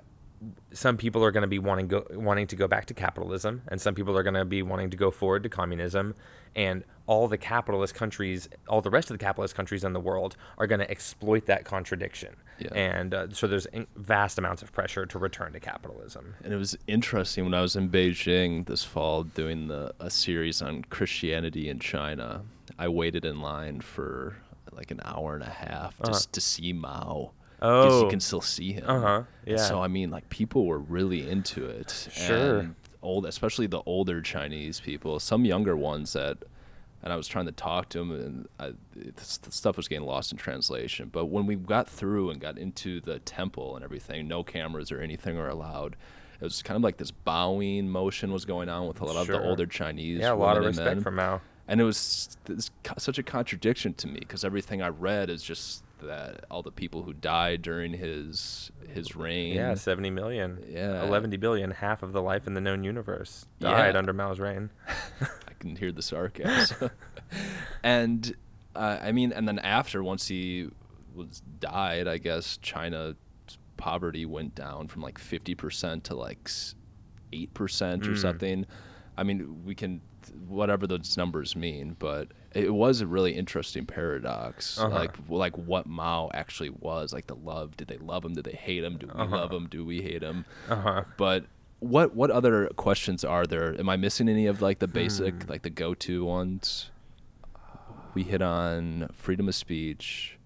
S4: some people are going to be wanting go wanting to go back to capitalism, and some people are going to be wanting to go forward to communism, and all the capitalist countries, all the rest of the capitalist countries in the world are going to exploit that contradiction,
S3: Yeah.
S4: and uh, so there's in- vast amounts of pressure to return to capitalism.
S3: And it was interesting when I was in Beijing this fall doing the a series on Christianity in China. I waited in line for like an hour and a half just to see Mao. Because
S4: Oh.
S3: you can still see him.
S4: Uh-huh,
S3: And
S4: yeah.
S3: So I mean, like people were really into it.
S4: Sure.
S3: And old, especially the older Chinese people. Some younger ones that, and I was trying to talk to them, and I, the stuff was getting lost in translation. But when we got through and got into the temple and everything, no cameras or anything are allowed. It was kind of like this bowing motion was going on with a lot of the older Chinese.
S4: Yeah, a lot of
S3: and
S4: respect
S3: men.
S4: for Mao.
S3: And it was this, such a contradiction to me because everything I read is just that all the people who died during his his reign.
S4: Yeah, 70 million.
S3: Yeah.
S4: 11 billion, half of the life in the known universe
S3: Yeah.
S4: died under Mao's reign. *laughs*
S3: I can hear the sarcasm. *laughs* and uh, I mean, and then after, once he was died, I guess China poverty went down from like fifty percent to like eight percent or
S4: Mm.
S3: something. I mean, we can whatever those numbers mean, but it was a really interesting paradox.
S4: Uh-huh.
S3: Like, like what Mao actually was. Like the love. Did they love him? Did they hate him? Do we
S4: Uh-huh.
S3: love him? Do we hate him?
S4: Uh-huh.
S3: But what what other questions are there? Am I missing any of like the basic,
S4: Hmm.
S3: like the go to ones? We hit on freedom of speech.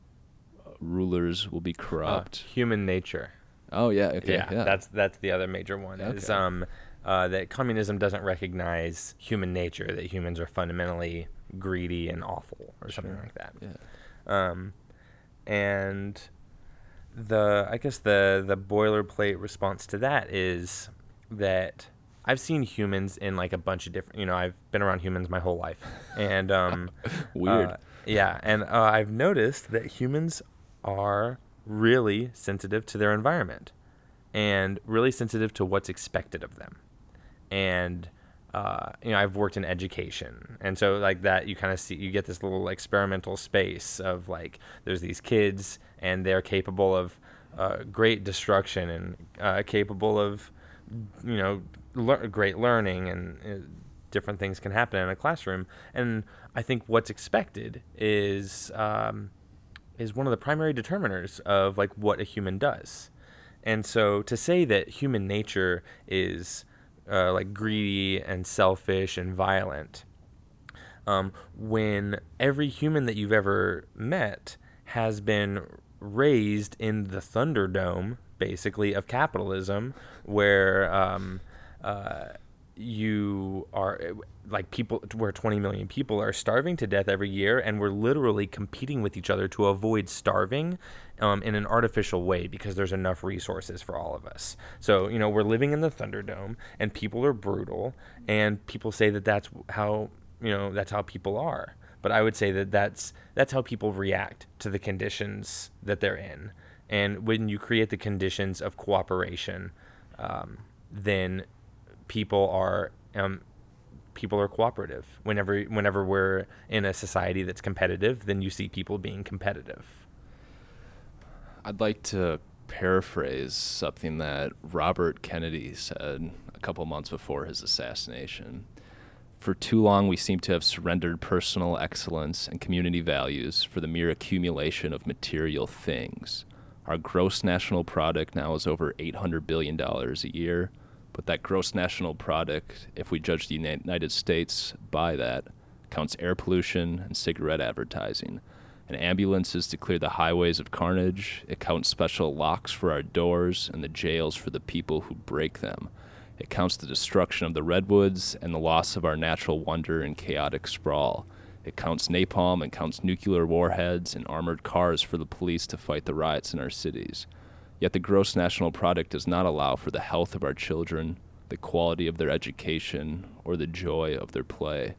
S3: uh, Rulers will be
S4: Uh,
S3: corrupt.
S4: human nature.
S3: oh yeah, okay,
S4: yeah,
S3: yeah.
S4: that's that's the other major one. Is um, uh, that communism doesn't recognize human nature. That humans are fundamentally greedy and awful, or something
S3: Sure.
S4: like that.
S3: yeah.
S4: Um, and the I guess the the boilerplate response to that is that I've seen humans in like a bunch of different. You know, I've been around humans my whole life, and um, *laughs*
S3: Weird.
S4: uh, yeah, and uh, I've noticed that humans are really sensitive to their environment, and really sensitive to what's expected of them, and uh, you know, I've worked in education, and so like that, you kind of see, you get this little experimental space of like, there's these kids, and they're capable of uh, great destruction and uh, capable of, you know, lear- great learning, and uh, different things can happen in a classroom. And I think what's expected is um, is one of the primary determiners of like what a human does. And so to say that human nature is uh, like greedy and selfish and violent, um, when every human that you've ever met has been raised in the Thunderdome, basically, of capitalism, where um, uh, you are like people where 20 million people are starving to death every year and we're literally competing with each other to avoid starving um, in an artificial way because there's enough resources for all of us so you know we're living in the thunderdome and people are brutal and people say that that's how you know that's how people are but i would say that that's that's how people react to the conditions that they're in and when you create the conditions of cooperation um, then people are um, people are cooperative. Whenever whenever we're in a society that's competitive, then you see people being competitive.
S3: I'd like to paraphrase something that Robert Kennedy said a couple months before his assassination. For too long, we seem to have surrendered personal excellence and community values for the mere accumulation of material things. Our gross national product now is over $800 billion a year, but that gross national product, if we judge the United States by that, counts air pollution and cigarette advertising. And ambulances to clear the highways of carnage. It counts special locks for our doors and the jails for the people who break them. It counts the destruction of the redwoods and the loss of our natural wonder and chaotic sprawl. It counts napalm and counts nuclear warheads and armored cars for the police to fight the riots in our cities. Yet the gross national product does not allow for the health of our children, the quality of their education, or the joy of their play.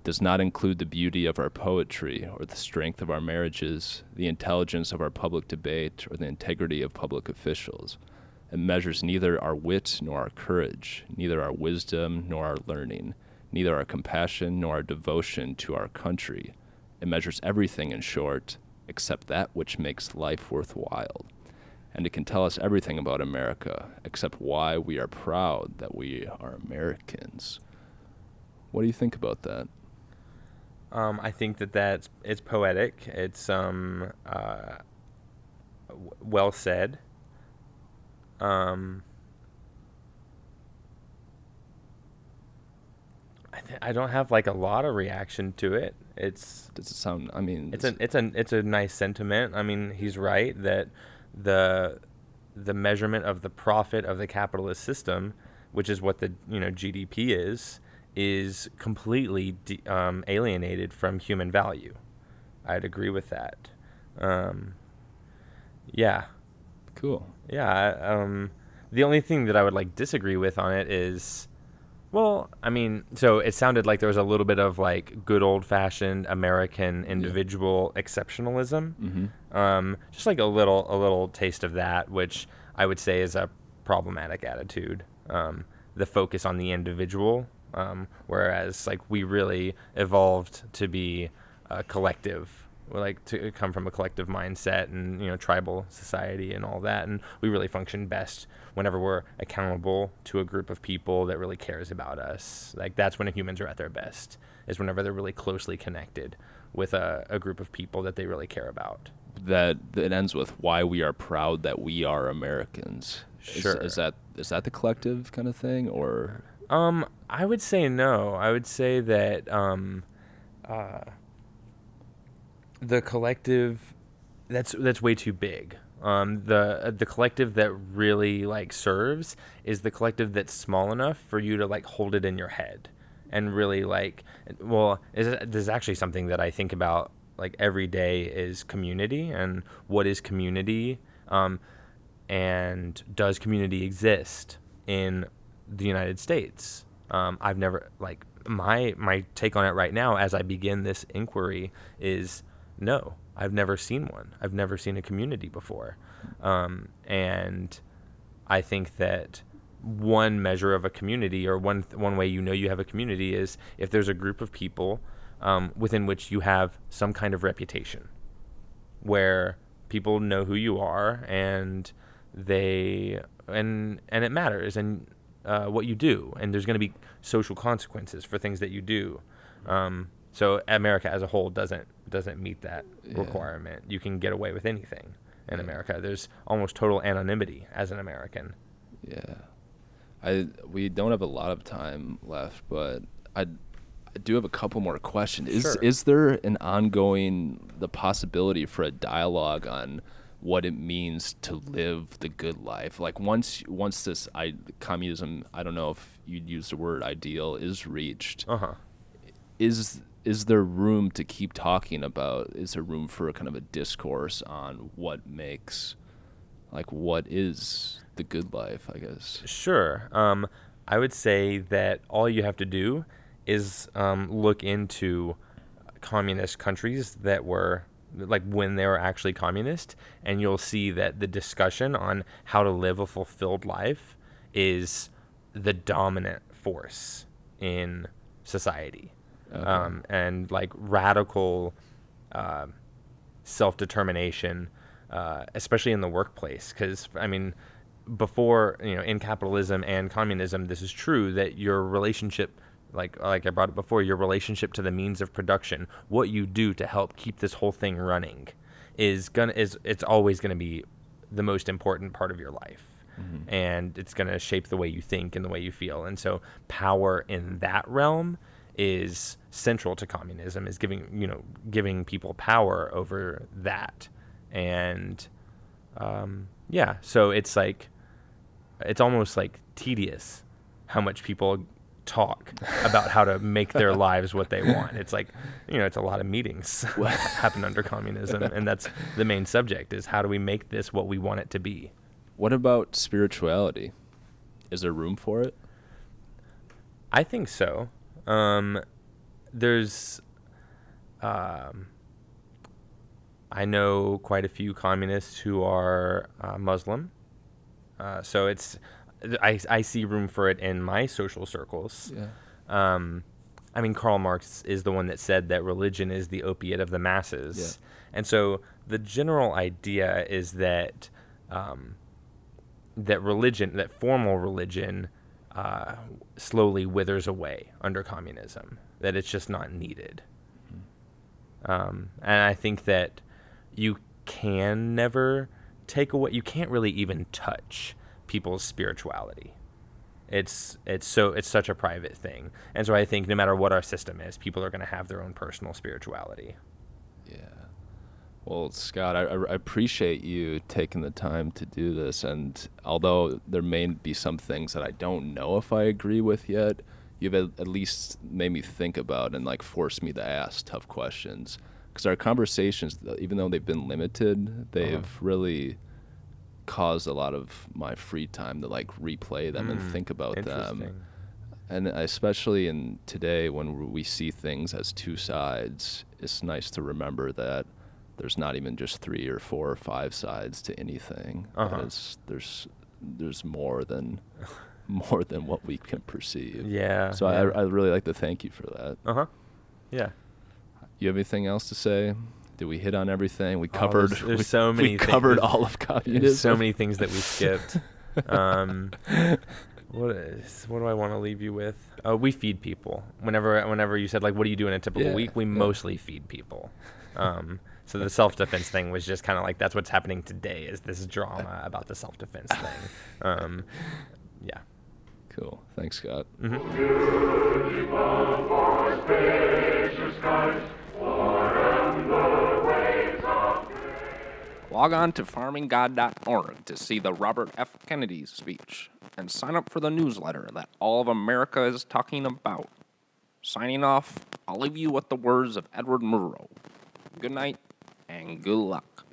S3: It does not include the beauty of our poetry, or the strength of our marriages, the intelligence of our public debate, or the integrity of public officials. It measures neither our wit nor our courage, neither our wisdom nor our learning, neither our compassion nor our devotion to our country. It measures everything, in short, except that which makes life worthwhile. And it can tell us everything about America, except why we are proud that we are Americans. What do you think about that?
S4: Um, I think that that's it's poetic. It's um, uh, w- well said. Um, I th- I don't have like a lot of reaction to it. It's
S3: Does it sound? I mean,
S4: it's a it's a it's a nice sentiment. I mean, he's right that the the measurement of the profit of the capitalist system, which is what the you know GDP is, is completely de- um, alienated from human value. I'd agree with that. Um, yeah,
S3: cool.
S4: yeah. Um, the only thing that I would like disagree with on it is, well, I mean, so it sounded like there was a little bit of like good old fashioned American individual exceptionalism.
S3: Mm-hmm.
S4: Um, just like a little a little taste of that, which I would say is a problematic attitude. Um, the focus on the individual, um, whereas like we really evolved to be a collective, we like to come from a collective mindset and you know tribal society and all that, and we really function best whenever we're accountable to a group of people that really cares about us. Like that's when humans are at their best, is whenever they're really closely connected with a, a group of people that they really care about.
S3: That that ends with why we are proud that we are Americans. Is-
S4: Sure.
S3: Is, that is that the collective kind of thing, or
S4: Um, I would say no. I would say that um, uh, the collective that's that's way too big. Um, the the collective that really like serves is the collective that's small enough for you to like hold it in your head and really like well is actually something that I think about like every day is community and what is community um, and does community exist in the United States? Um, I've never like my my take on it right now as I begin this inquiry is no. I've never seen one. I've never seen a community before, um, and I think that one measure of a community or one one way you know you have a community is if there's a group of people um, within which you have some kind of reputation where people know who you are and they and and it matters and uh, what you do and there's going to be social consequences for things that you do um, so america as a whole doesn't doesn't meet that
S3: Yeah.
S4: requirement you can get away with anything in america there's almost total anonymity as an american
S3: yeah? I we don't have a lot of time left, but I, I do have a couple more questions. Is
S4: Sure.
S3: is there an ongoing the possibility for a dialogue on what it means to live the good life? Like once once this I, communism, I don't know if you'd use the word ideal, is reached.
S4: uh-huh
S3: is is there room to keep talking about is there room for a kind of a discourse on what makes like what is the good life i guess
S4: Sure. Um, I would say that all you have to do is um, look into communist countries that were like when they were actually communist, and you'll see that the discussion on how to live a fulfilled life is the dominant force in society,
S3: Okay.
S4: um, and like radical uh, self determination, uh, especially in the workplace. Because I mean, before you know, in capitalism and communism, this is true that your relationship. Like, like I brought it before, your relationship to the means of production, what you do to help keep this whole thing running, is gonna is it's always gonna be the most important part of your life. And it's going to shape the way you think and the way you feel. And so power in that realm is central to communism is giving you know giving people power over that. And um, yeah so it's like it's almost like tedious how much people talk about how to make their *laughs* lives what they want it's like you know it's a lot of meetings *laughs* happen under communism and that's the main subject is how do we make this what we want it to be
S3: What about spirituality? Is there room for it?
S4: I think so. Um, there's, um, I know quite a few communists who are uh, Muslim. Uh, so it's, I, I see room for it in my social circles.
S3: Yeah.
S4: Um, I mean, Karl Marx is the one that said that religion is the opiate of the masses. And so the general idea is that um, that religion, that formal religion, uh, slowly withers away under communism. That it's just not needed. Um, and I think that you can never take away. You can't really even touch people's spirituality. It's it's so it's such a private thing, and so I think no matter what our system is, people are going to have their own personal spirituality.
S3: Yeah. Well, Scott, I, I appreciate you taking the time to do this. And although there may be some things that I don't know if I agree with yet, you've at, at least made me think about and like forced me to ask tough questions. Because our conversations, even though they've been limited, uh-huh. they've really caused a lot of my free time to like replay them and
S4: Mm,
S3: think about them and especially in today when we see things as two sides it's nice to remember that there's not even just three or four or five sides to anything
S4: Uh-huh.
S3: it's- there's there's more than *laughs* more than what we can perceive
S4: Yeah.
S3: so
S4: yeah.
S3: I, I really like to thank you for that
S4: Uh huh. Yeah.
S3: you have anything else to say did we hit on everything we
S4: Oh,
S3: covered
S4: there's- there's *laughs*
S3: we,
S4: so many
S3: we
S4: things.
S3: covered all of communism
S4: There's so many things that we skipped. *laughs* um, what is what do I want to leave you with? Oh, we feed people. Whenever whenever you said like, what do you do in a typical
S3: Yeah,
S4: week? We
S3: yeah.
S4: mostly feed people. Um, so the self defense thing was just kind of like that's what's happening today is this drama about the self defense thing. Um, yeah.
S3: cool thanks scott
S4: Mhm.
S2: Log on to farminggod.org to see the Robert F. Kennedy speech and sign up for the newsletter that all of America is talking about. Signing off, I'll leave you with the words of Edward Murrow. Good night and good luck.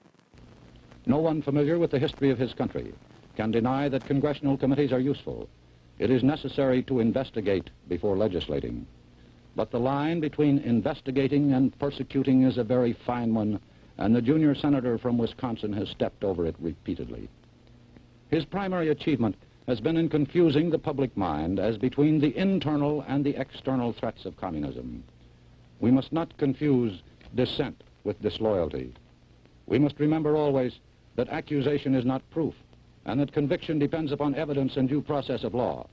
S5: No one familiar with the history of his country can deny that congressional committees are useful. It is necessary to investigate before legislating. But the line between investigating and persecuting is a very fine one, and the junior senator from Wisconsin has stepped over it repeatedly. His primary achievement has been in confusing the public mind as between the internal and the external threats of communism. We must not confuse dissent with disloyalty. We must remember always that accusation is not proof, and that conviction depends upon evidence and due process of law.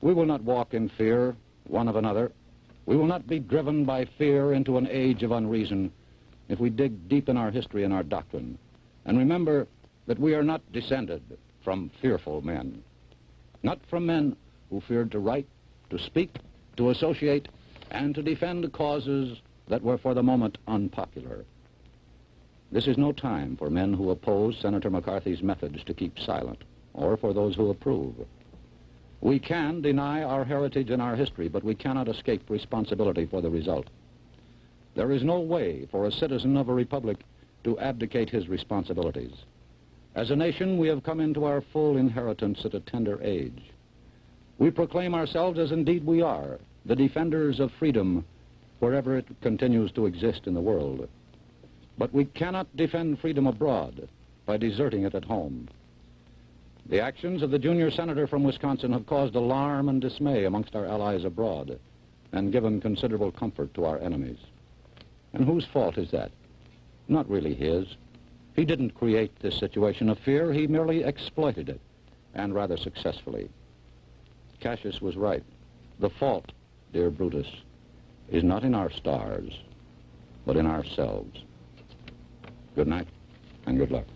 S5: We will not walk in fear one of another. We will not be driven by fear into an age of unreason if we dig deep in our history and our doctrine. And remember that we are not descended from fearful men, not from men who feared to write, to speak, to associate, and to defend causes that were for the moment unpopular. This is no time for men who oppose Senator McCarthy's methods to keep silent, or for those who approve. We can deny our heritage and our history, but we cannot escape responsibility for the result. There is no way for a citizen of a republic to abdicate his responsibilities. As a nation, we have come into our full inheritance at a tender age. We proclaim ourselves, as indeed we are, the defenders of freedom wherever it continues to exist in the world. But we cannot defend freedom abroad by deserting it at home. The actions of the junior senator from Wisconsin have caused alarm and dismay amongst our allies abroad. and given considerable comfort to our enemies. And whose fault is that? Not really his. He didn't create this situation of fear, he merely exploited it, and rather successfully. Cassius was right. The fault, dear Brutus, is not in our stars, but in ourselves. Good night, and good luck.